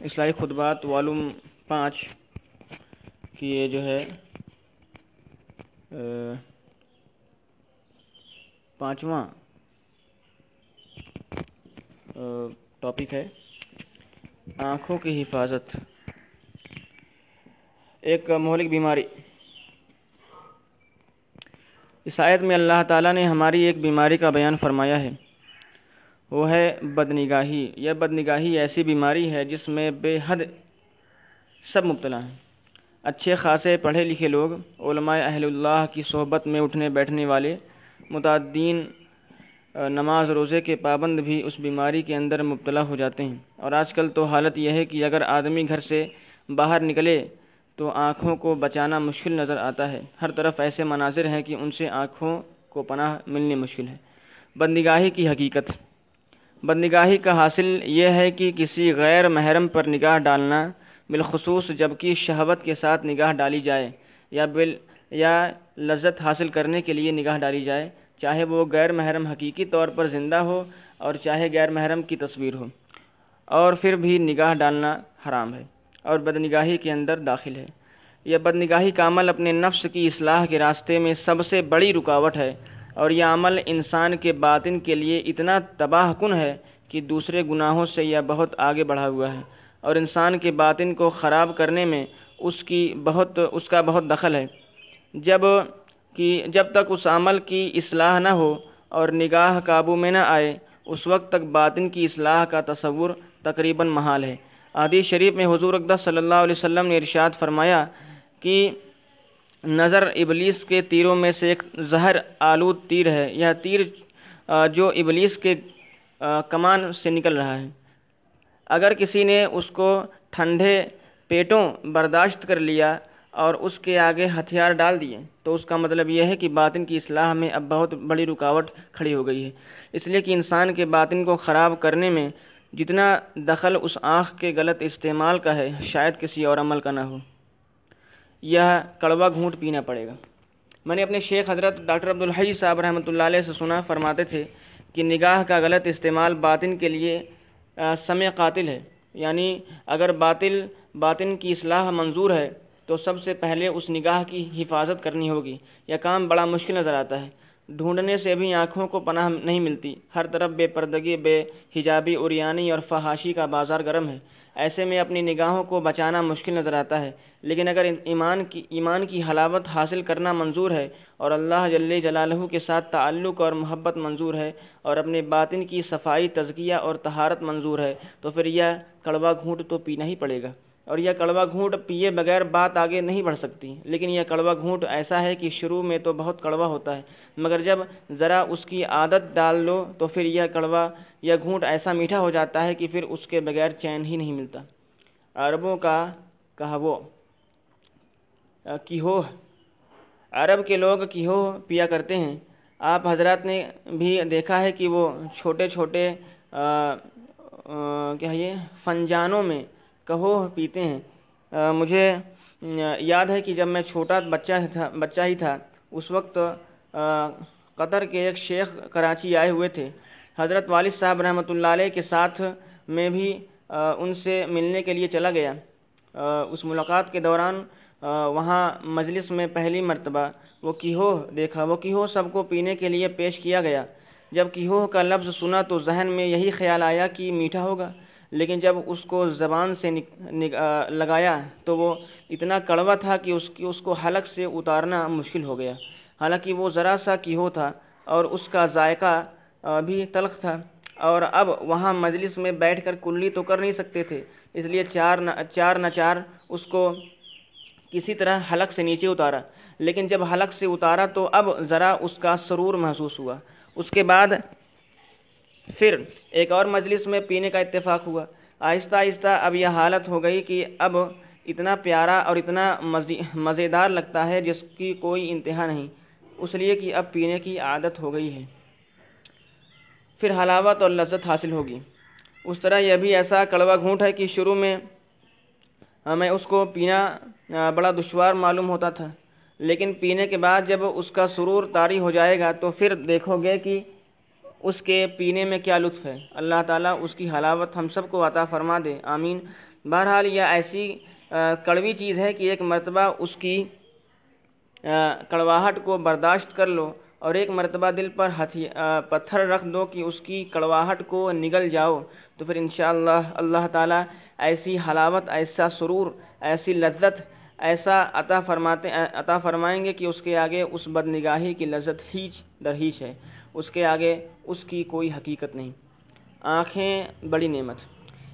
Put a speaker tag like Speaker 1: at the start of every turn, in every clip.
Speaker 1: اصلاحی خطبات والوم پانچ کی یہ جو ہے پانچواں ٹاپک ہے۔ آنکھوں کی حفاظت۔ ایک مہلک بیماری۔ اس آیت میں اللہ تعالیٰ نے ہماری ایک بیماری کا بیان فرمایا ہے۔ وہ ہے بدنگاہی۔ یہ بدنگاہی ایسی بیماری ہے جس میں بے حد سب مبتلا ہیں۔ اچھے، خاصے، پڑھے لکھے لوگ، علماء اہل اللہ کی صحبت میں اٹھنے، بیٹھنے والے، متعدین نماز، روزے کے پابند بھی اس بیماری کے اندر مبتلا ہو جاتے ہیں۔ اور آج کل تو حالت یہ ہے کہ اگر آدمی گھر سے باہر نکلے تو آنکھوں کو بچانا مشکل نظر آتا ہے۔ ہر طرف ایسے مناظر ہیں کہ ان سے آنکھوں کو پناہ ملنی مشکل ہے۔ بندگاہی کی حقیقت۔ بندگاہی کا حاصل یہ ہے کہ کسی غیر محرم پر نگاہ ڈالنا بالخصوص جبکہ شہوت کے ساتھ نگاہ ڈالی جائے یا بال یا لذت حاصل کرنے کے لیے نگاہ ڈالی جائے، چاہے وہ غیر محرم حقیقی طور پر زندہ ہو اور چاہے غیر محرم کی تصویر ہو۔ اور پھر بھی نگاہ ڈالنا حرام ہے۔ اور بدنگاہی کے اندر داخل ہے۔ یہ بدنگاہی کا عمل اپنے نفس کی اصلاح کے راستے میں سب سے بڑی رکاوٹ ہے اور یہ عمل انسان کے باطن کے لیے اتنا تباہ کن ہے کہ دوسرے گناہوں سے یہ بہت آگے بڑھا ہوا ہے اور انسان کے باطن کو خراب کرنے میں اس کی بہت، اس کا بہت دخل ہے۔ جبکہ، جب تک اس عمل کی اصلاح نہ ہو اور نگاہ قابو میں نہ آئے، اس وقت تک باطن کی اصلاح کا تصور تقریباً محال ہے۔ عادی شریف میں حضور اقدس صلی اللہ علیہ وسلم نے ارشاد فرمایا کہ نظر ابلیس کے تیروں میں سے ایک زہر آلود تیر ہے یہ تیر جو ابلیس کے کمان سے نکل رہا ہے۔ اگر کسی نے اس کو ٹھنڈے پیٹوں برداشت کر لیا اور اس کے آگے ہتھیار ڈال دیے، تو اس کا مطلب یہ ہے کہ باطن کی اصلاح میں اب بہت بڑی رکاوٹ کھڑی ہو گئی ہے۔ اس لیے کہ انسان کے باطن کو خراب کرنے میں جتنا دخل اس آنکھ کے غلط استعمال کا ہے، شاید کسی اور عمل کا نہ ہو۔ یہ کڑوا گھونٹ پینا پڑے گا۔ میں نے اپنے شیخ حضرت ڈاکٹر عبدالحی صاحب رحمۃ اللہ علیہ سے سنا، فرماتے تھے کہ نگاہ کا غلط استعمال باطن کے لیے سمع قاتل ہے۔ یعنی اگر باطل، باطن کی اصلاح منظور ہے، تو سب سے پہلے اس نگاہ کی حفاظت کرنی ہوگی۔ یہ کام بڑا مشکل نظر آتا ہے۔ ڈھونڈنے سے بھی آنکھوں کو پناہ نہیں ملتی۔ ہر طرف بے پردگی، بے حجابی اوریانی اور فحاشی کا بازار گرم ہے۔ ایسے میں اپنی نگاہوں کو بچانا مشکل نظر آتا ہے، لیکن اگر ایمان کی ایمان کی حلاوت حاصل کرنا منظور ہے اور اللہ جل جلالہ کے ساتھ تعلق اور محبت منظور ہے اور اپنے باطن کی صفائی، تزکیہ اور طہارت منظور ہے، تو پھر یہ کڑوا گھونٹ تو پینا ہی پڑے گا۔ اور یہ کڑوا گھونٹ پیے بغیر بات آگے نہیں بڑھ سکتی۔ لیکن یہ کڑوا گھونٹ ایسا ہے کہ شروع میں تو بہت کڑوا ہوتا ہے، مگر جب ذرا اس کی عادت ڈال لو تو پھر یہ کڑوا، یہ گھونٹ ایسا میٹھا ہو جاتا ہے کہ پھر اس کے بغیر چین ہی نہیں ملتا۔ عربوں کا کہا وہ کیہو، عرب کے لوگ کیہو پیا کرتے ہیں۔ آپ حضرات نے بھی دیکھا ہے کہ وہ چھوٹے چھوٹے کیا یہ، فنجانوں میں کہو پیتے ہیں۔ مجھے یاد ہے کہ جب میں چھوٹا بچہ تھا، بچہ ہی تھا، اس وقت قطر کے ایک شیخ کراچی آئے ہوئے تھے۔ حضرت والد صاحب رحمۃ اللہ علیہ کے ساتھ میں بھی ان سے ملنے کے لیے چلا گیا۔ اس ملاقات کے دوران وہاں مجلس میں پہلی مرتبہ وہ کیہو دیکھا۔ وہ کیہو سب کو پینے کے لیے پیش کیا گیا۔ جب کیہو کا لفظ سنا تو ذہن میں یہی خیال آیا کہ میٹھا ہوگا۔ لیکن جب اس کو زبان سے لگایا تو وہ اتنا کڑوا تھا کہ اس کی اس کو حلق سے اتارنا مشکل ہو گیا۔ حالانکہ وہ ذرا سا کیہو تھا اور اس کا ذائقہ بھی تلخ تھا۔ اور اب وہاں مجلس میں بیٹھ کر کلی تو کر نہیں سکتے تھے، اس لیے چار نہ چار نہ چار اس کو کسی طرح حلق سے نیچے اتارا۔ لیکن جب حلق سے اتارا تو اب ذرا اس کا سرور محسوس ہوا۔ اس کے بعد پھر ایک اور مجلس میں پینے کا اتفاق ہوا۔ آہستہ آہستہ اب یہ حالت ہو گئی کہ اب اتنا پیارا اور اتنا مزیدار لگتا ہے جس کی کوئی انتہا نہیں۔ اس لیے کہ اب پینے کی عادت ہو گئی ہے۔ پھر حلاوت اور لذت حاصل ہوگی۔ اس طرح یہ بھی ایسا کڑوا گھونٹ ہے کہ شروع میں ہمیں اس کو پینا بڑا دشوار معلوم ہوتا تھا۔ لیکن پینے کے بعد جب اس کا سرور طاری ہو جائے گا تو پھر دیکھو گے کہ اس کے پینے میں کیا لطف ہے؟ اللہ تعالیٰ اس کی حلاوت ہم سب کو عطا فرما دے، آمین۔ بہرحال یہ ایسی کڑوی چیز ہے کہ ایک مرتبہ اس کی کڑواہٹ کو برداشت کر لو اور ایک مرتبہ دل پر ہتھی پتھر رکھ دو کہ اس کی کڑواہٹ کو نگل جاؤ۔ تو پھر انشاءاللہ اللہ تعالیٰ ایسی حلاوت، ایسا سرور، ایسی لذت، ایسا عطا فرماتے، عطا فرمائیں گے کہ اس کے آگے اس بد نگاہی کی لذت ہیچ، در ہیچ ہے۔ اس کے آگے اس کی کوئی حقیقت نہیں۔ آنکھیں بڑی نعمت۔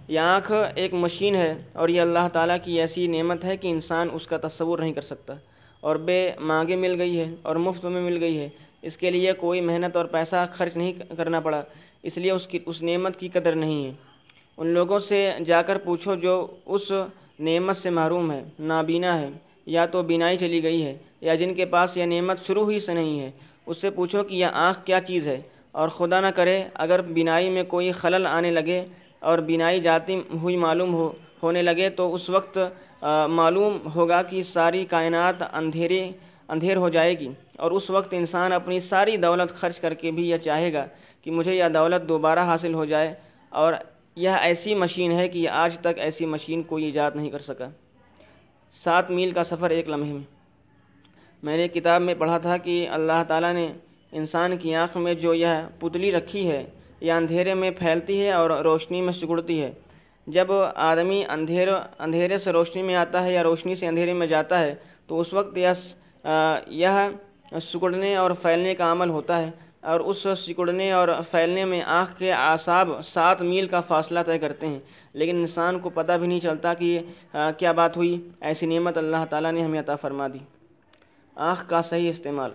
Speaker 1: یہ آنکھ ایک مشین ہے اور یہ اللہ تعالیٰ کی ایسی نعمت ہے کہ انسان اس کا تصور نہیں کر سکتا۔ اور بے مانگے مل گئی ہے اور مفت میں مل گئی ہے۔ اس کے لیے کوئی محنت اور پیسہ خرچ نہیں کرنا پڑا۔ اس لیے اس کی اس نعمت کی قدر نہیں ہے۔ ان لوگوں سے جا کر پوچھو جو اس نعمت سے محروم ہے۔ نابینا ہے۔ یا تو بینائی چلی گئی ہے۔ یا جن کے پاس یہ نعمت شروع ہی سے نہیں ہے۔ اس سے پوچھو کہ یہ آنکھ کیا چیز ہے؟ اور خدا نہ کرے، اگر بینائی میں کوئی خلل آنے لگے اور بینائی جاتی ہوئی معلوم ہو، ہونے لگے تو اس وقت معلوم ہوگا کہ ساری کائنات اندھیرے اندھیر ہو جائے گی۔ اور اس وقت انسان اپنی ساری دولت خرچ کر کے بھی یہ چاہے گا کہ مجھے یہ دولت دوبارہ حاصل ہو جائے اور یہ ایسی مشین ہے کہ آج تک ایسی مشین کوئی ایجاد نہیں کر سکا۔ سات میل کا سفر ایک لمحے میں۔ میں نے کتاب میں پڑھا تھا کہ اللہ تعالیٰ نے انسان کی آنکھ میں جو یہ پتلی رکھی ہے، یہ اندھیرے میں پھیلتی ہے اور روشنی میں سکڑتی ہے۔ جب آدمی اندھیر اندھیرے سے روشنی میں آتا ہے یا روشنی سے اندھیرے میں جاتا ہے، تو اس وقت یہ سکڑنے اور پھیلنے کا عمل ہوتا ہے۔ اور اس سکڑنے اور پھیلنے میں آنکھ کے اعصاب سات میل کا فاصلہ طے کرتے ہیں۔ لیکن انسان کو پتہ بھی نہیں چلتا کہ کیا بات ہوئی۔ ایسی نعمت اللہ تعالیٰ نے ہمیں عطا فرما دی۔ آنکھ کا صحیح استعمال۔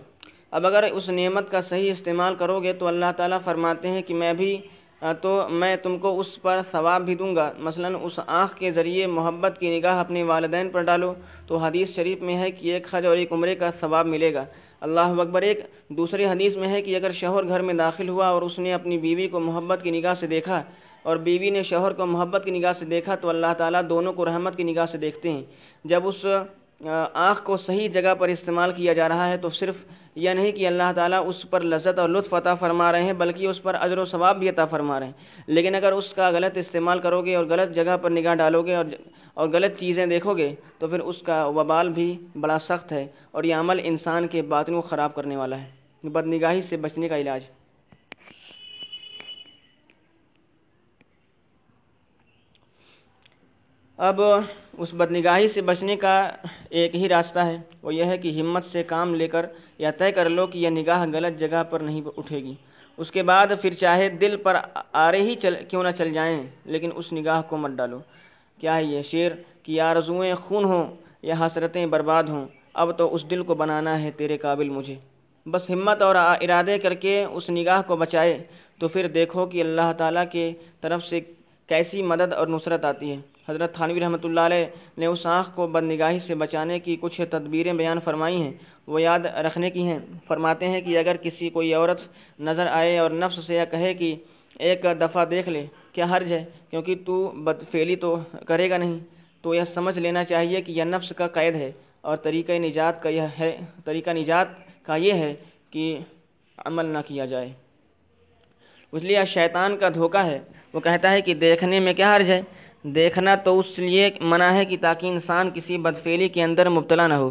Speaker 1: اب اگر اس نعمت کا صحیح استعمال کرو گے تو اللہ تعالیٰ فرماتے ہیں کہ میں بھی تو میں تم کو اس پر ثواب بھی دوں گا۔ مثلا اس آنکھ کے ذریعے محبت کی نگاہ اپنے والدین پر ڈالو تو حدیث شریف میں ہے کہ ایک حج اور ایک عمرے کا ثواب ملے گا۔ اللہ اکبر۔ ایک دوسری حدیث میں ہے کہ اگر شوہر گھر میں داخل ہوا اور اس نے اپنی بیوی کو محبت کی نگاہ سے دیکھا اور بیوی نے شوہر کو محبت کی نگاہ سے دیکھا تو اللہ تعالیٰ دونوں کو رحمت کی نگاہ سے دیکھتے ہیں۔ جب اس آنکھ کو صحیح جگہ پر استعمال کیا جا رہا ہے تو صرف یہ نہیں کہ اللہ تعالیٰ اس پر لذت اور لطف عطا فرما رہے ہیں، بلکہ اس پر اجر و ثواب بھی عطا فرما رہے ہیں۔ لیکن اگر اس کا غلط استعمال کرو گے اور غلط جگہ پر نگاہ ڈالو گے اور اور غلط چیزیں دیکھو گے تو پھر اس کا وبال بھی بڑا سخت ہے اور یہ عمل انسان کے باطن کو خراب کرنے والا ہے۔ بد نگاہی سے بچنے کا علاج۔ اب اس بدنگاہی سے بچنے کا ایک ہی راستہ ہے، وہ یہ ہے کہ ہمت سے کام لے کر یا طے کر لو کہ یہ نگاہ غلط جگہ پر نہیں اٹھے گی۔ اس کے بعد پھر چاہے دل پر آرے ہی چل، کیوں نہ چل جائیں، لیکن اس نگاہ کو مت ڈالو۔ کیا ہے یہ شعر کہ آرزوئیں خون ہوں یا حسرتیں برباد ہوں، اب تو اس دل کو بنانا ہے تیرے قابل مجھے۔ بس ہمت اور ارادے کر کے اس نگاہ کو بچائے تو پھر دیکھو کہ اللہ تعالیٰ کے طرف سے کیسی مدد اور نصرت آتی ہے۔ حضرت تھانوی رحمۃ اللہ علیہ نے اس آنکھ کو بد نگاہی سے بچانے کی کچھ تدبیریں بیان فرمائی ہیں۔ وہ یاد رکھنے کی ہیں۔ فرماتے ہیں کہ اگر کسی کوئی عورت نظر آئے اور نفس سے یہ کہے کہ ایک دفعہ دیکھ لے، کیا حرج ہے؟ کیونکہ تو بدفیلی تو کرے گا نہیں۔ تو یہ سمجھ لینا چاہیے کہ یہ نفس کا قید ہے اور طریقہ نجات کا یہ ہے، طریقہ نجات کا یہ ہے کہ عمل نہ کیا جائے۔ اس لیے شیطان کا دھوکہ ہے۔ وہ کہتا ہے کہ دیکھنے میں کیا حرج ہے؟ دیکھنا تو اس لیے منع ہے کہ تاکہ انسان کسی بدفعلی کے اندر مبتلا نہ ہو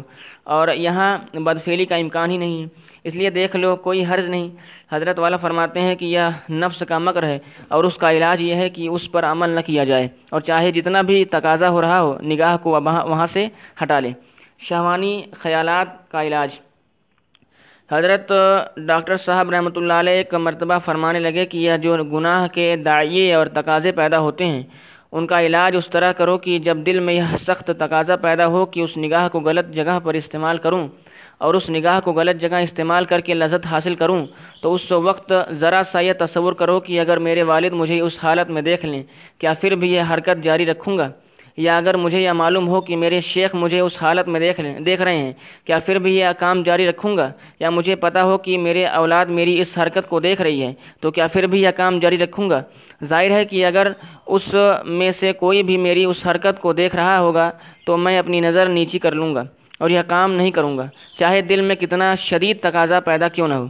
Speaker 1: اور یہاں بدفعلی کا امکان ہی نہیں اس لیے دیکھ لو، کوئی حرض نہیں۔ حضرت والا فرماتے ہیں کہ یہ نفس کا مکر ہے اور اس کا علاج یہ ہے کہ اس پر عمل نہ کیا جائے اور چاہے جتنا بھی تقاضا ہو رہا ہو، نگاہ کو وہاں سے ہٹا لے۔ شہوانی خیالات کا علاج۔ حضرت ڈاکٹر صاحب رحمۃ اللہ علیہ ایک مرتبہ فرمانے لگے کہ یہ جو گناہ کے دائیں اور تقاضے پیدا ہوتے ہیں ان کا علاج اس طرح کرو کہ جب دل میں یہ سخت تقاضا پیدا ہو کہ اس نگاہ کو غلط جگہ پر استعمال کروں اور اس نگاہ کو غلط جگہ استعمال کر کے لذت حاصل کروں تو اس وقت ذرا سا یہ تصور کرو کہ اگر میرے والد مجھے اس حالت میں دیکھ لیں، کیا پھر بھی یہ حرکت جاری رکھوں گا؟ یا اگر مجھے یہ معلوم ہو کہ میرے شیخ مجھے اس حالت میں دیکھ لیں دیکھ رہے ہیں، کیا پھر بھی یہ کام جاری رکھوں گا؟ یا مجھے پتہ ہو کہ میرے اولاد میری اس حرکت کو دیکھ رہی ہے، تو کیا پھر بھی یہ کام جاری رکھوں گا؟ ظاہر ہے کہ اگر اس میں سے کوئی بھی میری اس حرکت کو دیکھ رہا ہوگا، تو میں اپنی نظر نیچی کر لوں گا اور یہ کام نہیں کروں گا۔ چاہے دل میں کتنا شدید تقاضا پیدا کیوں نہ ہو۔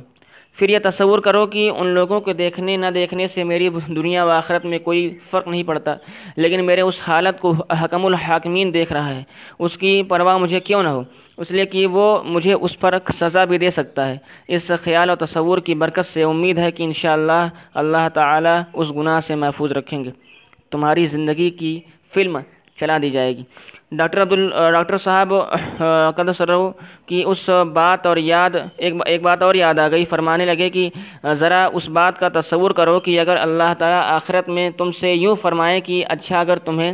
Speaker 1: پھر یہ تصور کرو کہ ان لوگوں کو دیکھنے نہ دیکھنے سے میری دنیا و آخرت میں کوئی فرق نہیں پڑتا، لیکن میرے اس حالت کو حکم الحاکمین دیکھ رہا ہے۔ اس کی پرواہ مجھے کیوں نہ ہو؟ اس لیے کہ وہ مجھے اس پر سزا بھی دے سکتا ہے۔ اس خیال و تصور کی برکت سے امید ہے کہ انشاءاللہ اللہ تعالی اس گناہ سے محفوظ رکھیں گے۔ تمہاری زندگی کی فلم چلا دی جائے گی۔ ڈاکٹر عبد ڈاکٹر صاحب قدسرو کی اس بات اور یاد، ایک ایک بات اور یاد آ گئی۔ فرمانے لگے کہ ذرا اس بات کا تصور کرو کہ اگر اللہ تعالیٰ آخرت میں تم سے یوں فرمائے کہ اچھا اگر تمہیں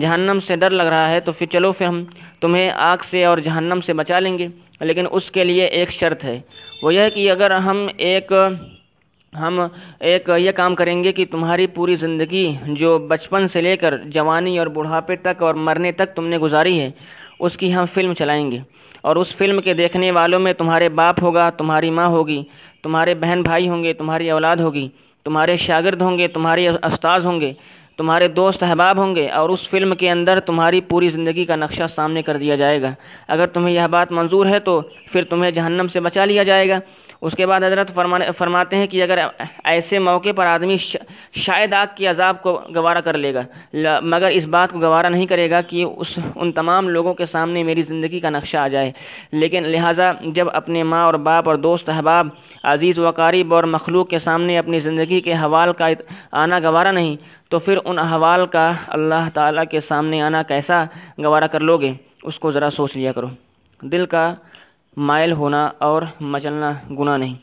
Speaker 1: جہنم سے ڈر لگ رہا ہے تو پھر چلو پھر ہم تمہیں آگ سے اور جہنم سے بچا لیں گے۔ لیکن اس کے لیے ایک شرط ہے۔ وہ یہ کہ اگر ہم ایک ہم ایک یہ کام کریں گے کہ تمہاری پوری زندگی جو بچپن سے لے کر جوانی اور بڑھاپے تک اور مرنے تک تم نے گزاری ہے، اس کی ہم فلم چلائیں گے۔ اور اس فلم کے دیکھنے والوں میں تمہارے باپ ہوگا، تمہاری ماں ہوگی، تمہارے بہن بھائی ہوں گے، تمہاری اولاد ہوگی، تمہارے شاگرد ہوں گے، تمہارے استاذ ہوں گے، تمہارے دوست احباب ہوں گے، اور اس فلم کے اندر تمہاری پوری زندگی کا نقشہ سامنے کر دیا جائے گا۔ اگر تمہیں یہ بات منظور ہے تو پھر تمہیں جہنم سے بچا لیا جائے گا۔ اس کے بعد حضرت فرماتے ہیں کہ اگر ایسے موقع پر آدمی شاید آگ کی عذاب کو گوارہ کر لے گا۔ مگر اس بات کو گوارہ نہیں کرے گا کہ اس ان تمام لوگوں کے سامنے میری زندگی کا نقشہ آ جائے۔ لیکن لہٰذا جب اپنے ماں اور باپ اور دوست احباب، عزیز و قریب اور مخلوق کے سامنے اپنی زندگی کے حوال کا آنا گوارہ نہیں، تو پھر ان احوال کا اللہ تعالیٰ کے سامنے آنا کیسا گوارہ کر لو گے اس کو ذرا سوچ لیا کرو۔ دل کا مائل ہونا اور مچلنا گناہ نہیں۔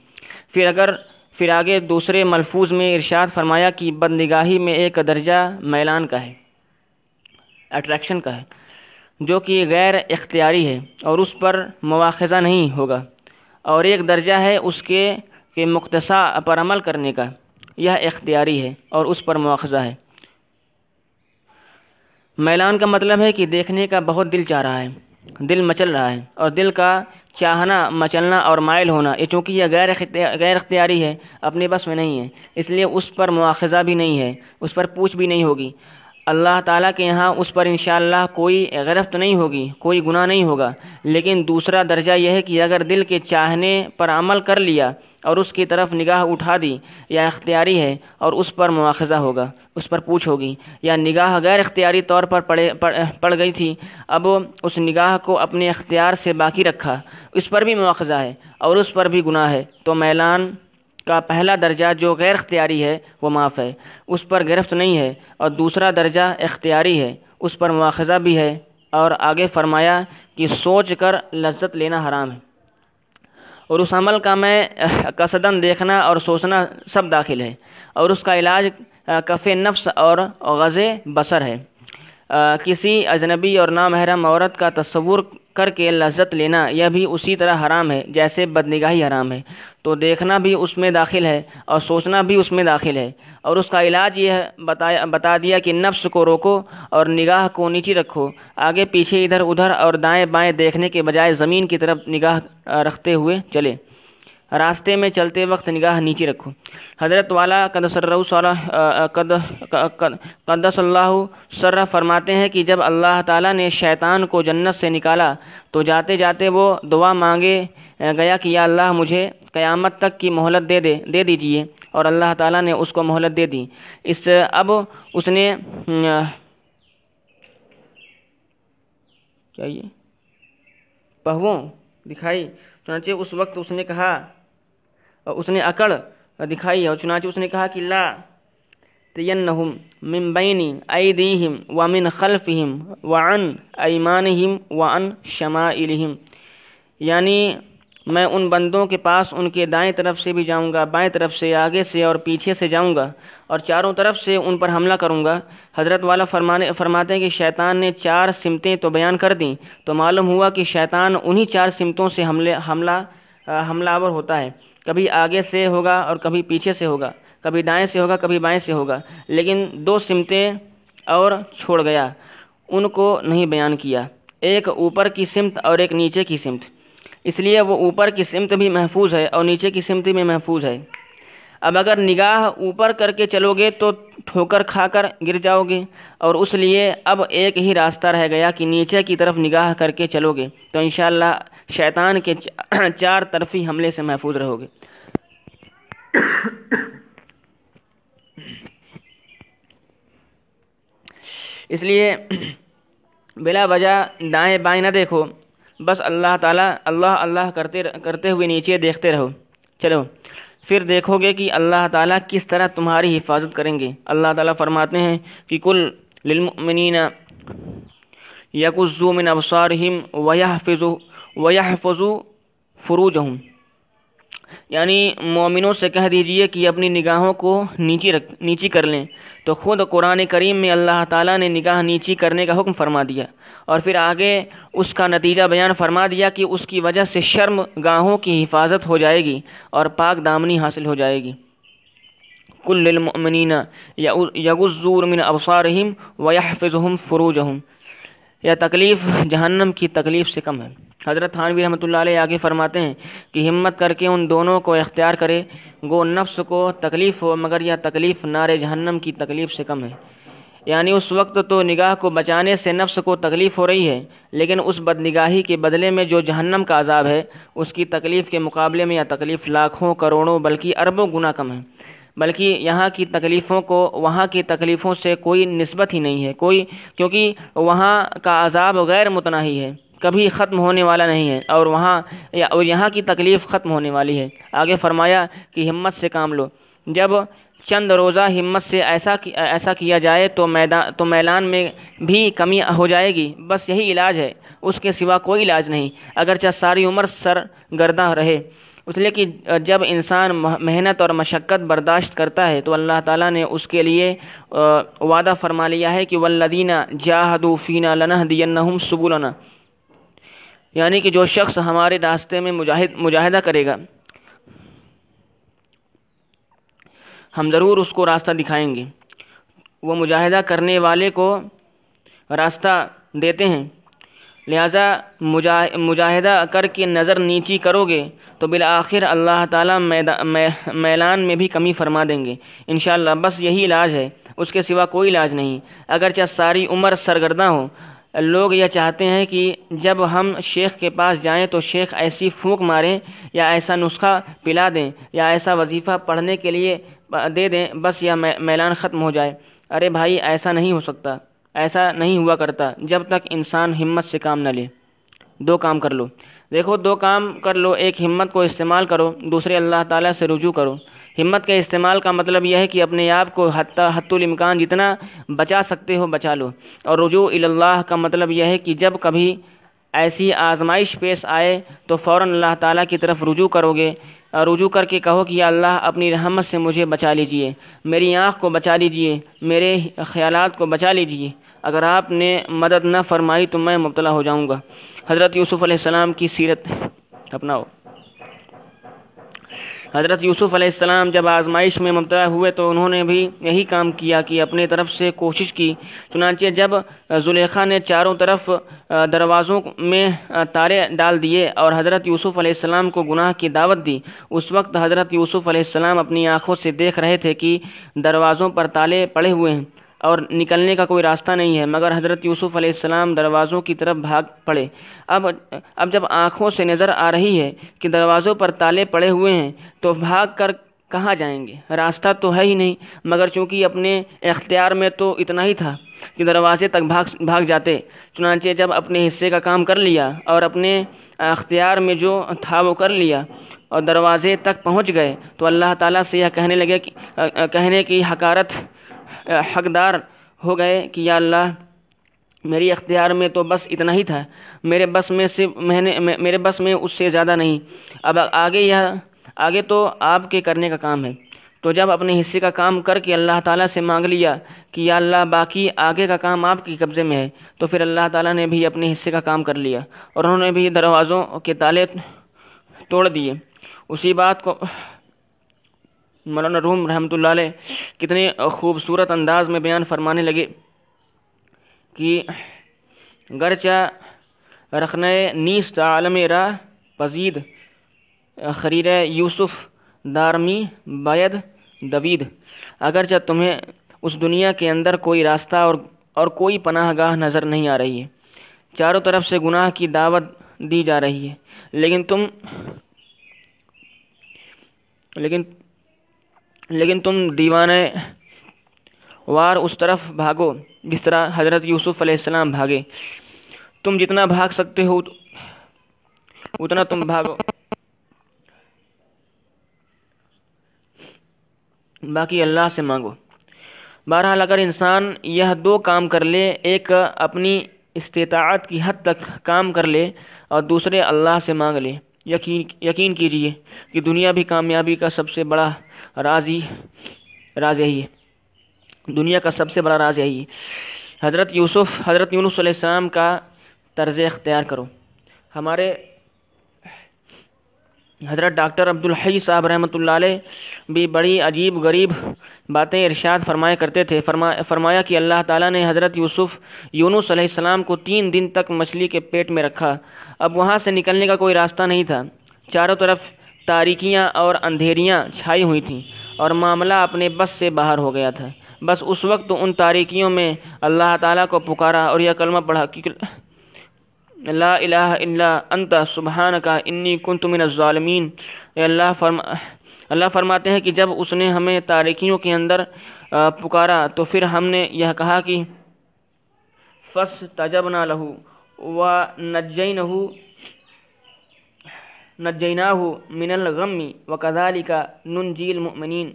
Speaker 1: پھر اگر پھر آگے دوسرے ملفوظ میں ارشاد فرمایا کہ بد نگاہی میں ایک درجہ میلان کا ہے اٹریکشن کا ہے، جو کہ غیر اختیاری ہے اور اس پر مواخذہ نہیں ہوگا۔ اور ایک درجہ ہے اس کے کہ مختصا پر عمل کرنے کا، یہ اختیاری ہے اور اس پر مواخذہ ہے۔ میلان کا مطلب ہے کہ دیکھنے کا بہت دل چاہ رہا ہے، دل مچل رہا ہے اور دل کا چاہنا، مچلنا اور مائل ہونا، یہ چونکہ یہ غیر غیر اختیاری ہے، اپنے بس میں نہیں ہے۔ اس لیے اس پر مواخذہ بھی نہیں ہے، اس پر پوچھ بھی نہیں ہوگی۔ اللہ تعالیٰ کے یہاں اس پر انشاءاللہ کوئی غرفت نہیں ہوگی، کوئی گناہ نہیں ہوگا۔ لیکن دوسرا درجہ یہ ہے کہ اگر دل کے چاہنے پر عمل کر لیا اور اس کی طرف نگاہ اٹھا دی، یا اختیاری ہے، اور اس پر مواخذہ ہوگا، اس پر پوچھ ہوگی۔ یا نگاہ غیر اختیاری طور پر پڑے، پڑ گئی تھی، اب اس نگاہ کو اپنے اختیار سے باقی رکھا۔ اس پر بھی مواخذہ ہے، اور اس پر بھی گناہ ہے۔ تو میلان کا پہلا درجہ جو غیر اختیاری ہے، وہ معاف ہے۔ اس پر گرفت نہیں ہے، اور دوسرا درجہ اختیاری ہے۔ اس پر مواخذہ بھی ہے، اور آگے فرمایا کہ سوچ کر لذت لینا حرام ہے۔ اور اس عمل کا میں قصدن دیکھنا اور سوچنا سب داخل ہے۔ اور اس کا علاج کف نفس اور غز بصر ہے۔ کسی اجنبی اور نامحرم عورت کا تصور کر کے لذت لینا یہ بھی اسی طرح حرام ہے، جیسے بدنگاہی حرام ہے۔ تو دیکھنا بھی اس میں داخل ہے اور سوچنا بھی اس میں داخل ہے۔ اور اس کا علاج یہ بتایا بتا دیا کہ نفس کو روکو اور نگاہ کو نیچی رکھو۔ آگے، پیچھے، ادھر ادھر اور دائیں بائیں دیکھنے کے بجائے زمین کی طرف نگاہ رکھتے ہوئے چلے۔ راستے میں چلتے وقت نگاہ نیچے رکھو۔ حضرت والا قدس اللہ سر فرماتے ہیں کہ جب اللہ تعالیٰ نے شیطان کو جنت سے نکالا تو جاتے جاتے وہ دعا مانگے گیا کہ یا اللہ مجھے قیامت تک کی مہلت دے دے دے دیجیے اور اللہ تعالیٰ نے اس کو مہلت دے دی۔ اس، اب اس نے کیا یہ؟ پہووں دکھائی، چنانچہ اس وقت اس نے کہا اس نے اکڑ دکھائی اور چنانچہ اس نے کہا کہ لا تینہم من بین ایدیہم ومن خلفہم وعن ایمانہم وعن شمائلہم۔ یعنی میں ان بندوں کے پاس ان کے دائیں طرف سے بھی جاؤں گا، بائیں طرف سے، آگے سے اور پیچھے سے جاؤں گا اور چاروں طرف سے ان پر حملہ کروں گا۔ حضرت والا فرمانے، فرماتے ہیں کہ شیطان نے چار سمتیں تو بیان کر دیں تو معلوم ہوا کہ شیطان انہی چار سمتوں سے حملے، حملہ حملہ آور ہوتا ہے۔ کبھی آگے سے ہوگا اور کبھی پیچھے سے ہوگا، کبھی دائیں سے ہوگا، کبھی بائیں سے ہوگا، لیکن دو سمتیں اور چھوڑ گیا، ان کو نہیں بیان کیا۔ ایک اوپر کی سمت اور ایک نیچے کی سمت۔ اس لیے وہ اوپر کی سمت بھی محفوظ ہے اور نیچے کی سمت بھی محفوظ ہے۔ اب اگر نگاہ اوپر کر کے چلو گے تو ٹھوکر کھا کر گر جاؤ گے اور اس لیے اب ایک ہی راستہ رہ گیا کہ نیچے کی طرف نگاہ کر کے چلو گے تو انشاءاللہ شیطان کے چار طرفی حملے سے محفوظ رہو گے۔ اس لیے بلا وجہ دائیں بائیں نہ دیکھو، بس اللہ تعالیٰ، اللہ اللہ کرتے کرتے ہوئے نیچے دیکھتے رہو۔ چلو، پھر دیکھو گے کہ اللہ تعالیٰ کس طرح تمہاری حفاظت کریں گے۔ اللہ تعالیٰ فرماتے ہیں کہ کل للمؤمنین یقزو من ابصارہم ویحفظو ویحفظو فروجہم یعنی مومنوں سے کہہ دیجیے کہ اپنی نگاہوں کو نیچی رکھ، نیچی کر لیں۔ تو خود قرآن کریم میں اللہ تعالیٰ نے نگاہ نیچی کرنے کا حکم فرما دیا۔ اور پھر آگے اس کا نتیجہ بیان فرما دیا کہ اس کی وجہ سے شرم گاہوں کی حفاظت ہو جائے گی اور پاک دامنی حاصل ہو جائے گی۔ کل للمؤمنین یغزور من ابصارہم ویحفظہم فروجہم یا تکلیف جہنم کی تکلیف سے کم ہے۔ حضرت تھانوی رحمۃ اللہ علیہ آگے فرماتے ہیں کہ ہمت کر کے ان دونوں کو اختیار کرے۔ گو نفس کو تکلیف ہو، مگر یہ تکلیف نار جہنم کی تکلیف سے کم ہے۔ یعنی اس وقت تو نگاہ کو بچانے سے نفس کو تکلیف ہو رہی ہے، لیکن اس بد نگاہی کے بدلے میں جو جہنم کا عذاب ہے، اس کی تکلیف کے مقابلے میں یہ تکلیف لاکھوں کروڑوں بلکہ اربوں گنا کم ہے۔ بلکہ یہاں کی تکلیفوں کو، وہاں کی تکلیفوں سے کوئی نسبت ہی نہیں ہے، کوئی، کیونکہ وہاں کا عذاب غیر متناہی ہے، کبھی ختم ہونے والا نہیں ہے، اور وہاں، اور یہاں کی تکلیف ختم ہونے والی ہے۔ آگے فرمایا کہ ہمت سے کام لو۔ جب چند روزہ ہمت سے ایسا ایسا کیا جائے تو میدان، تو میلان میں بھی کمی ہو جائے گی۔ بس یہی علاج ہے، اس کے سوا کوئی علاج نہیں۔ اگرچہ ساری عمر سر گردہ رہے اس لیے کہ جب انسان محنت اور مشقت برداشت کرتا ہے تو اللہ تعالیٰ نے اس کے لیے وعدہ فرما لیا ہے کہ ولدینہ جاہدو فینہ لنح دینہم سبولنا یعنی کہ جو شخص ہمارے راستے میں مجاہد، مجاہدہ کرے گا، ہم ضرور اس کو راستہ دکھائیں گے۔ وہ مجاہدہ کرنے والے کو راستہ دیتے ہیں۔ لہذا مجاہدہ کر کے نظر نیچی کرو گے تو بالآخر اللہ تعالیٰ میلان میں بھی کمی فرما دیں گے۔ انشاءاللہ بس یہی علاج ہے، اس کے سوا کوئی علاج نہیں۔ اگرچہ ساری عمر سرگردہ ہو لوگ یہ چاہتے ہیں کہ جب ہم شیخ کے پاس جائیں تو شیخ ایسی پھونک ماریں یا ایسا نسخہ پلا دیں یا ایسا وظیفہ پڑھنے کے لیے دے دیں، بس یا میلان ختم ہو جائے۔ ارے بھائی، ایسا نہیں ہو سکتا۔ ایسا نہیں ہوا کرتا جب تک انسان ہمت سے کام نہ لے۔ دو کام کر لو۔ دیکھو، دو کام کر لو، ایک ہمت کو استعمال کرو، دوسرے اللہ تعالیٰ سے رجوع کرو۔ ہمت کے استعمال کا مطلب یہ ہے کہ اپنے آپ کو حتی حت الامکان جتنا بچا سکتے ہو بچا لو۔ اور رجوع اللہ کا مطلب یہ ہے کہ جب کبھی ایسی آزمائش پیش آئے تو فوراً اللہ تعالیٰ کی طرف رجوع کرو گے۔ رجوع کر کے کہو کہ یا اللہ، اپنی رحمت سے مجھے بچا لیجیے۔ میری آنکھ کو بچا لیجیے۔ میرے خیالات کو بچا لیجیے۔ اگر آپ نے مدد نہ فرمائی تو میں مبتلا ہو جاؤں گا۔ حضرت یوسف علیہ السلام کی سیرت اپناؤ۔ حضرت یوسف علیہ السلام جب آزمائش میں مبتلا ہوئے تو انہوں نے بھی یہی کام کیا کہ اپنے طرف سے کوشش کی۔ چنانچہ جب زلیخا نے چاروں طرف دروازوں میں تارے ڈال دیے اور حضرت یوسف علیہ السلام کو گناہ کی دعوت دی، اس وقت حضرت یوسف علیہ السلام اپنی آنکھوں سے دیکھ رہے تھے کہ دروازوں پر تالے پڑے ہوئے ہیں۔ اور نکلنے کا کوئی راستہ نہیں ہے۔ مگر حضرت یوسف علیہ السلام دروازوں کی طرف بھاگ پڑے۔ اب اب جب آنکھوں سے نظر آ رہی ہے کہ دروازوں پر تالے پڑے ہوئے ہیں، تو بھاگ کر کہاں جائیں گے؟ راستہ تو ہے ہی نہیں، مگر چونکہ اپنے اختیار میں تو اتنا ہی تھا کہ دروازے تک بھاگ بھاگ جاتے۔ چنانچہ جب اپنے حصے کا کام کر لیا اور اپنے اختیار میں جو تھا وہ کر لیا اور دروازے تک پہنچ گئے، تو اللہ تعالیٰ سے یہ کہنے لگے کہنے کی حکارت حقدار ہو گئے کہ یا اللہ، میری اختیار میں تو بس اتنا ہی تھا۔ میرے بس میں سے میں نے میرے بس میں اس سے زیادہ نہیں۔ اب آگے یہ آگے تو آپ کے کرنے کا کام ہے۔ تو جب اپنے حصے کا کام کر کے اللہ تعالیٰ سے مانگ لیا کہ یا اللہ، باقی آگے کا کام آپ کے قبضے میں ہے، تو پھر اللہ تعالیٰ نے بھی اپنے حصے کا کام کر لیا۔ اور انہوں نے بھی دروازوں کے تالے توڑ دیے۔ اسی بات کو مولانا روم رحمۃ اللہ علیہ کتنے خوبصورت انداز میں بیان فرمانے لگے کہ گرچہ رکھنے نیست عالم راہ پذید خریر یوسف دارمی باید دوید۔ اگرچہ تمہیں اس دنیا کے اندر کوئی راستہ اور اور کوئی پناہ گاہ نظر نہیں آ رہی ہے۔ چاروں طرف سے گناہ کی دعوت دی جا رہی ہے۔ لیکن تم لیکن لیکن تم دیوانے وار اس طرف بھاگو جس طرح حضرت یوسف علیہ السلام بھاگے۔ تم جتنا بھاگ سکتے ہو، اتنا تم بھاگو۔ باقی اللہ سے مانگو۔ بہرحال اگر انسان یہ دو کام کر لے، ایک اپنی استطاعت کی حد تک کام کر لے اور دوسرے اللہ سے مانگ لے۔ یقین یقین کیجیے کہ دنیا بھی کامیابی کا سب سے بڑا راز ہی راز یہی ہے دنیا کا سب سے بڑا راز یہی ہے حضرت یوسف، حضرت یونس علیہ السلام کا طرز اختیار کرو۔ ہمارے حضرت ڈاکٹر عبدالحی صاحب رحمۃ اللہ علیہ بھی بڑی عجیب، غریب باتیں ارشاد فرمایا کرتے تھے۔ فرمایا کہ اللہ تعالیٰ نے حضرت یوسف، یونس علیہ السلام کو تین دن تک مچھلی کے پیٹ میں رکھا۔ اب وہاں سے نکلنے کا کوئی راستہ نہیں تھا۔ چاروں طرف تاریکیاں اور اندھیریاں چھائی ہوئی تھیں اور معاملہ اپنے بس سے باہر ہو گیا تھا۔ بس اس وقت ان تاریکیوں میں اللہ تعالیٰ کو پکارا اور یہ کلمہ پڑھا کہ لا الہ الا انت سبحان کا انی کنت من الظالمین۔ اے اللہ فرما، اللہ فرماتے ہیں کہ جب اس نے ہمیں تاریکیوں کے اندر پکارا تو پھر ہم نے یہ کہا کہ فس تجبنا لہو و نجینہ نجیناہ من الغم و کذالک ننجی المؤمنین۔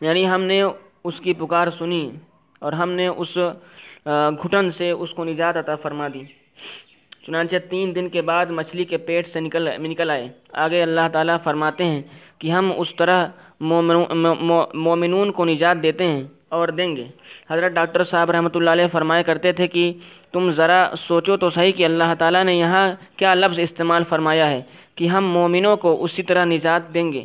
Speaker 1: یعنی ہم نے اس کی پکار سنی اور ہم نے اس گھٹن سے اس کو نجات عطا فرما دی۔ چنانچہ تین دن کے بعد مچھلی کے پیٹ سے نکل نکل آئے۔ آگے اللہ تعالیٰ فرماتے ہیں کہ ہم اس طرح مومنون کو نجات دیتے ہیں اور دیں گے۔ حضرت ڈاکٹر صاحب رحمۃ اللہ علیہ فرمایا کرتے تھے کہ تم ذرا سوچو تو صحیح کہ اللہ تعالیٰ نے یہاں کیا لفظ استعمال فرمایا ہے کہ ہم مومنوں کو اسی طرح نجات دیں گے۔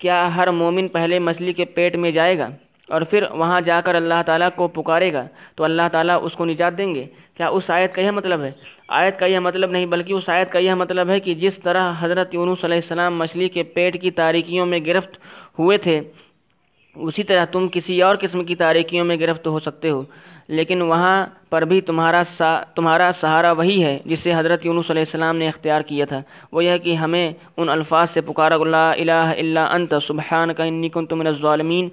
Speaker 1: کیا ہر مومن پہلے مچھلی کے پیٹ میں جائے گا اور پھر وہاں جا کر اللہ تعالیٰ کو پکارے گا تو اللہ تعالیٰ اس کو نجات دیں گے؟ کیا اس آیت کا یہ مطلب ہے؟ آیت کا یہ مطلب نہیں بلکہ اس آیت کا یہ مطلب ہے کہ جس طرح حضرت یونس علیہ السلام مچھلی کے پیٹ کی تاریکیوں میں گرفت ہوئے تھے، اسی طرح تم کسی اور قسم کی تاریکیوں میں گرفت ہو سکتے ہو۔ لیکن وہاں پر بھی تمہارا سا، تمہارا سہارا وہی ہے جسے حضرت یونس علیہ السلام نے اختیار کیا تھا۔ وہ یہ کہ ہمیں ان الفاظ سے پکارا اللہ الہ الا انت سبحان کا انی کنت من الظالمین۔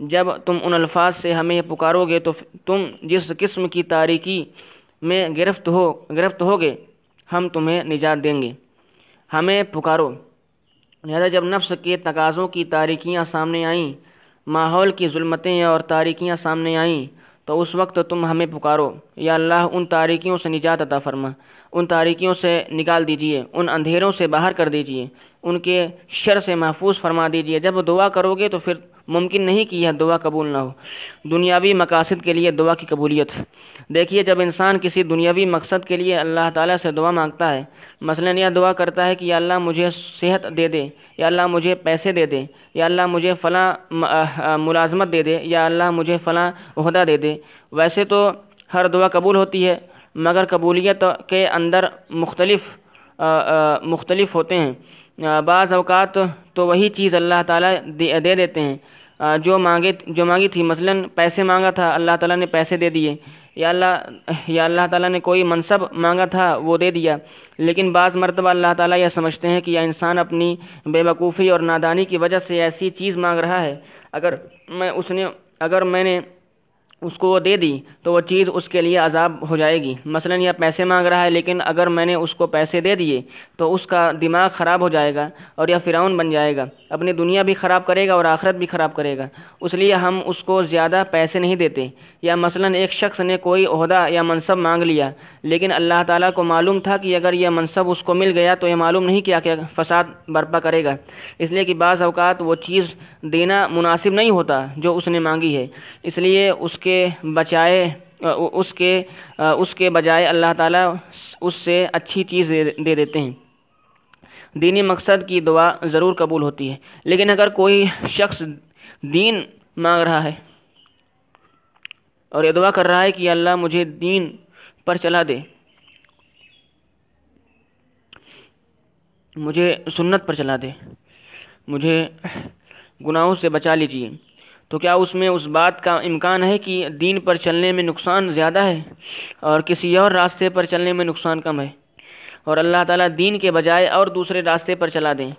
Speaker 1: جب تم ان الفاظ سے ہمیں پکارو گے تو تم جس قسم کی تاریکی میں گرفت ہو، گرفت ہوگے، ہم تمہیں نجات دیں گے۔ ہمیں پکارو۔ لہذا جب نفس کے تقاضوں کی تاریکیاں سامنے آئیں، ماحول کی ظلمتیں اور تاریکیاں سامنے آئیں تو اس وقت تم ہمیں پکارو۔ یا اللہ، ان تاریکیوں سے نجات عطا فرما۔ ان تاریکیوں سے نکال دیجیے، ان اندھیروں سے باہر کر دیجیے، ان کے شر سے محفوظ فرما دیجیے۔ جب دعا کرو گے تو پھر ممکن نہیں کہ یہ دعا قبول نہ ہو۔ دنیاوی مقاصد کے لیے دعا کی قبولیت۔ دیکھیے، جب انسان کسی دنیاوی مقصد کے لیے اللہ تعالیٰ سے دعا مانگتا ہے، مثلا یہ دعا کرتا ہے کہ یا اللہ مجھے صحت دے دے، یا اللہ مجھے پیسے دے دے، یا اللہ مجھے فلاں ملازمت دے دے، یا اللہ مجھے فلاں عہدہ دے دے۔ ویسے تو ہر دعا قبول ہوتی ہے، مگر قبولیت کے اندر مختلف مختلف ہوتے ہیں۔ بعض اوقات تو وہی چیز اللہ تعالیٰ دے دیتے ہیں۔ جو مانگے، جو مانگی تھی، مثلا پیسے مانگا تھا، اللہ تعالیٰ نے پیسے دے دیے۔ یا اللہ یا اللہ تعالیٰ نے کوئی منصب مانگا تھا، وہ دے دیا۔ لیکن بعض مرتبہ اللہ تعالیٰ یہ سمجھتے ہیں کہ یہ انسان اپنی بے وقوفی اور نادانی کی وجہ سے ایسی چیز مانگ رہا ہے۔ اگر میں اس نے، اگر میں نے اس کو وہ دے دی، تو وہ چیز اس کے لیے عذاب ہو جائے گی۔ مثلا یہ پیسے مانگ رہا ہے، لیکن اگر میں نے اس کو پیسے دے دیے، تو اس کا دماغ خراب ہو جائے گا اور یہ فرعون بن جائے گا۔ اپنی دنیا بھی خراب کرے گا اور آخرت بھی خراب کرے گا۔ اس لیے ہم اس کو زیادہ پیسے نہیں دیتے۔ یا مثلا ایک شخص نے کوئی عہدہ یا منصب مانگ لیا لیکن اللہ تعالیٰ کو معلوم تھا کہ اگر یہ منصب اس کو مل گیا تو یہ معلوم نہیں کیا کہ فساد برپا کرے گا۔ اس لیے کہ بعض اوقات وہ چیز دینا مناسب نہیں ہوتا جو اس نے مانگی ہے۔ اس لیے اس کے بچائے اس کے اس کے بجائے اللہ تعالیٰ اس سے اچھی چیز دے دیتے ہیں۔ دینی مقصد کی دعا ضرور قبول ہوتی ہے۔ لیکن اگر کوئی شخص دین مانگ رہا ہے اور یہ دعا کر رہا ہے کہ اللہ مجھے دین پر چلا دے۔ مجھے سنت پر چلا دے۔ مجھے گناہوں سے بچا لیجیے۔ تو کیا اس میں اس بات کا امکان ہے کہ دین پر چلنے میں نقصان زیادہ ہے اور کسی اور راستے پر چلنے میں نقصان کم ہے؟ اور اللہ تعالیٰ دین کے بجائے اور دوسرے راستے پر چلا دیں۔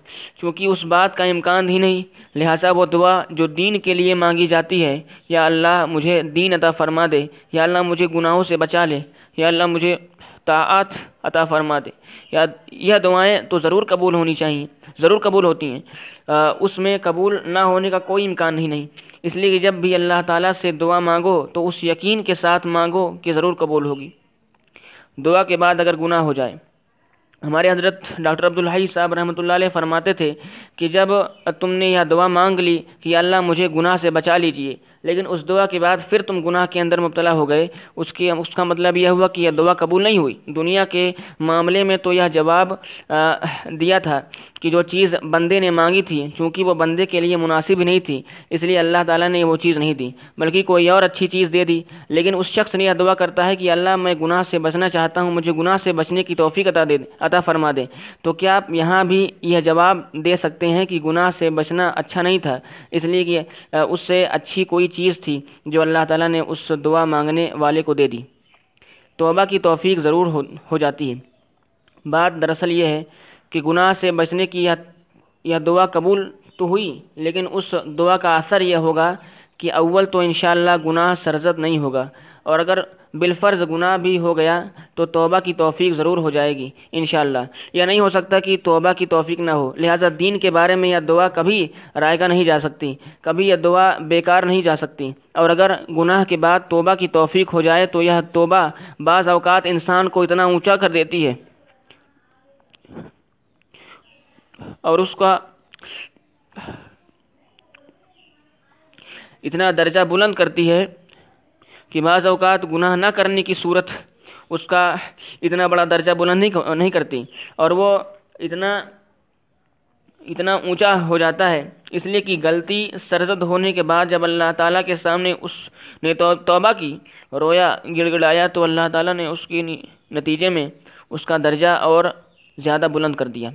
Speaker 1: چونکہ اس بات کا امکان ہی نہیں، لہٰذا وہ دعا جو دین کے لیے مانگی جاتی ہے، یا اللہ مجھے دین عطا فرما دے، یا اللہ مجھے گناہوں سے بچا لے۔ یا اللہ مجھے طاعت عطا فرما دے۔ یا یہ دعائیں تو ضرور قبول ہونی چاہیے، ضرور قبول ہوتی ہیں۔ اس میں قبول نہ ہونے کا کوئی امکان ہی نہیں۔ اس لیے کہ جب بھی اللہ تعالیٰ سے دعا مانگو تو اس یقین کے ساتھ مانگو کہ ضرور قبول ہوگی۔ دعا کے بعد اگر گناہ ہو جائے۔ ہمارے حضرت ڈاکٹر عبدالحی صاحب رحمۃ اللہ علیہ فرماتے تھے کہ جب تم نے یہ دعا مانگ لی کہ اللہ مجھے گناہ سے بچا لیجیے لیکن اس دعا کے بعد پھر تم گناہ کے اندر مبتلا ہو گئے۔ اس کی اس کا مطلب یہ ہوا کہ یہ دعا قبول نہیں ہوئی۔ دنیا کے معاملے میں تو یہ جواب دیا تھا کہ جو چیز بندے نے مانگی تھی، چونکہ وہ بندے کے لیے مناسب نہیں تھی، اس لیے اللہ تعالیٰ نے وہ چیز نہیں دی، بلکہ کوئی اور اچھی چیز دے دی۔ لیکن اس شخص نے یہ دعا کرتا ہے کہ اللہ، میں گناہ سے بچنا چاہتا ہوں، مجھے گناہ سے بچنے کی توفیق عطا دے عطا فرما دے۔ تو کیا آپ یہاں بھی یہ جواب دے سکتے ہیں کہ گناہ سے بچنا اچھا نہیں تھا؟ اس لیے کہ اس سے اچھی کوئی چیز تھی جو اللہ تعالیٰ نے اس دعا مانگنے والے کو دے دی۔ توبہ کی توفیق ضرور ہو جاتی ہے۔ بات دراصل یہ ہے کہ گناہ سے بچنے کی یہ دعا قبول تو ہوئی، لیکن اس دعا کا اثر یہ ہوگا کہ اول تو انشاءاللہ گناہ سرزد نہیں ہوگا۔ اور اگر بالفرض گناہ بھی ہو گیا تو توبہ کی توفیق ضرور ہو جائے گی، انشاءاللہ۔ یہ نہیں ہو سکتا کہ توبہ کی توفیق نہ ہو، لہٰذا دین کے بارے میں یہ دعا کبھی رائے گا نہیں جا سکتی، کبھی یہ دعا بیکار نہیں جا سکتی۔ اور اگر گناہ کے بعد توبہ کی توفیق ہو جائے تو یہ توبہ بعض اوقات انسان کو اتنا اونچا کر دیتی ہے۔ اور اس کا اتنا درجہ بلند کرتی ہے کہ بعض اوقات گناہ نہ کرنے کی صورت اس کا اتنا بڑا درجہ بلند نہیں کرتی اور وہ اتنا اتنا اونچا ہو جاتا ہے اس لیے کہ غلطی سرزد ہونے کے بعد جب اللہ تعالیٰ کے سامنے اس نے توبہ کی، رویا گڑ گڑایا تو اللہ تعالیٰ نے اس کی نتیجے میں اس کا درجہ اور زیادہ بلند کر دیا۔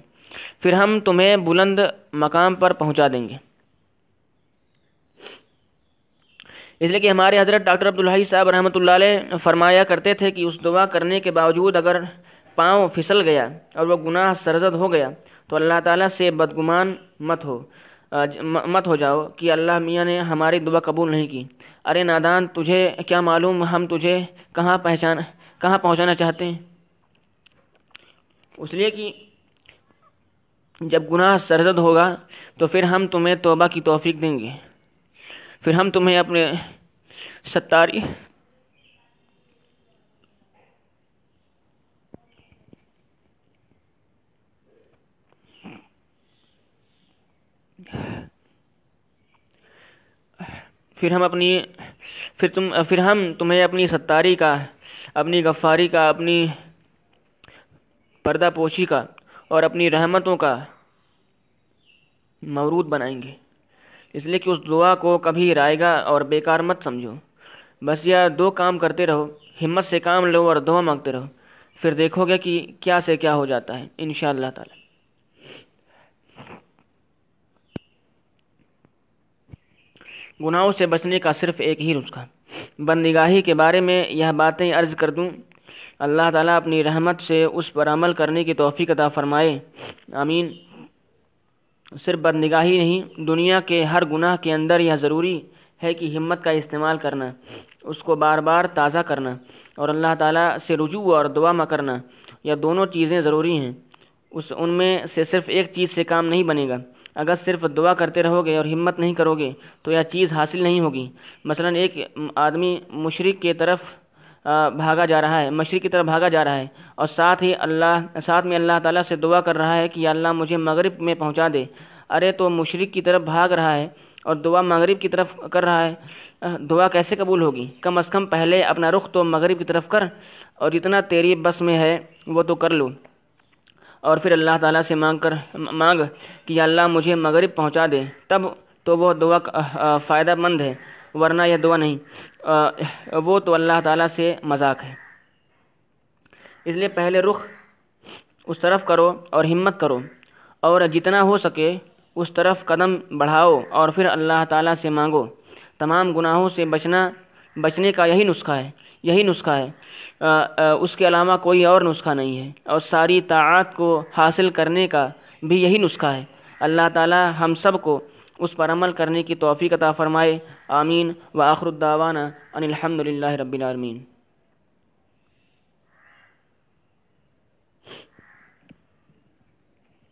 Speaker 1: پھر ہم تمہیں بلند مقام پر پہنچا دیں گے۔ اس لیے کہ ہمارے حضرت ڈاکٹر عبدالحی صاحب رحمۃ اللہ علیہ فرمایا کرتے تھے کہ اس دعا کرنے کے باوجود اگر پاؤں پھسل گیا اور وہ گناہ سرزد ہو گیا تو اللہ تعالیٰ سے بدگمان مت ہو مت ہو جاؤ کہ اللہ میاں نے ہماری دعا قبول نہیں کی۔ ارے نادان، تجھے کیا معلوم ہم تجھے کہاں پہچان، کہاں پہنچانا چاہتے ہیں؟ اس لیے کہ جب گناہ سرزد ہوگا تو پھر ہم تمہیں توبہ کی توفیق دیں گے۔ پھر ہم تمہیں اپنے ستاری پھر ہم اپنی پھر تم پھر ہم تمہیں اپنی ستاری کا، اپنی غفاری کا، اپنی پردہ پوشی کا اور اپنی رحمتوں کا مورود بنائیں گے۔ اس لیے کہ اس دعا کو کبھی رائے گا اور بیکار مت سمجھو۔ بس یہ دو کام کرتے رہو، ہمت سے کام لو اور دعا مانگتے رہو۔ پھر دیکھو گے کہ کیا سے کیا ہو جاتا ہے ان شاء اللہ تعالی۔ گناہوں سے بچنے کا صرف ایک ہی نسخہ۔ بند نگاہی کے بارے میں یہ باتیں عرض کر دوں۔ اللہ تعالیٰ اپنی رحمت سے اس پر عمل کرنے کی توفیق عطا فرمائے۔ آمین۔ صرف بد نگاہی نہیں، دنیا کے ہر گناہ کے اندر یہ ضروری ہے کہ ہمت کا استعمال کرنا، اس کو بار بار تازہ کرنا اور اللہ تعالیٰ سے رجوع اور دعا میں کرنا، یہ دونوں چیزیں ضروری ہیں۔ اس ان میں سے صرف ایک چیز سے کام نہیں بنے گا۔ اگر صرف دعا کرتے رہو گے اور ہمت نہیں کرو گے تو یہ چیز حاصل نہیں ہوگی۔ مثلا ایک آدمی مشرق کی طرف بھاگا جا رہا ہے، مشرق کی طرف بھاگا جا رہا ہے۔ اور ساتھ ہی اللہ، ساتھ میں اللہ تعالیٰ سے دعا کر رہا ہے کہ اللہ مجھے مغرب میں پہنچا دے۔ ارے تو مشرق کی طرف بھاگ رہا ہے اور دعا مغرب کی طرف کر رہا ہے۔ دعا کیسے قبول ہوگی؟ کم از کم پہلے اپنا رخ تو مغرب کی طرف کر اور جتنا تیری بس میں ہے وہ تو کر لو۔ اور پھر اللہ تعالیٰ سے مانگ کر، مانگ کہ اللہ مجھے مغرب پہنچا دے۔ تب تو وہ دعا فائدہ مند ہے، ورنہ یہ دعا نہیں۔ وہ تو اللہ تعالیٰ سے مذاق ہے۔ اس لیے پہلے رخ اس طرف کرو اور ہمت کرو اور جتنا ہو سکے اس طرف قدم بڑھاؤ اور پھر اللہ تعالیٰ سے مانگو۔ تمام گناہوں سے بچنا، بچنے کا یہی نسخہ ہے، یہی نسخہ ہے۔ اس کے علاوہ کوئی اور نسخہ نہیں ہے۔ اور ساری طاعات کو حاصل کرنے کا بھی یہی نسخہ ہے۔ اللہ تعالی ہم سب کو اس پر عمل کرنے کی توفیق عطا فرمائے۔ آمین۔ و آخر الدعوانا ان الحمد للہ رب العالمین۔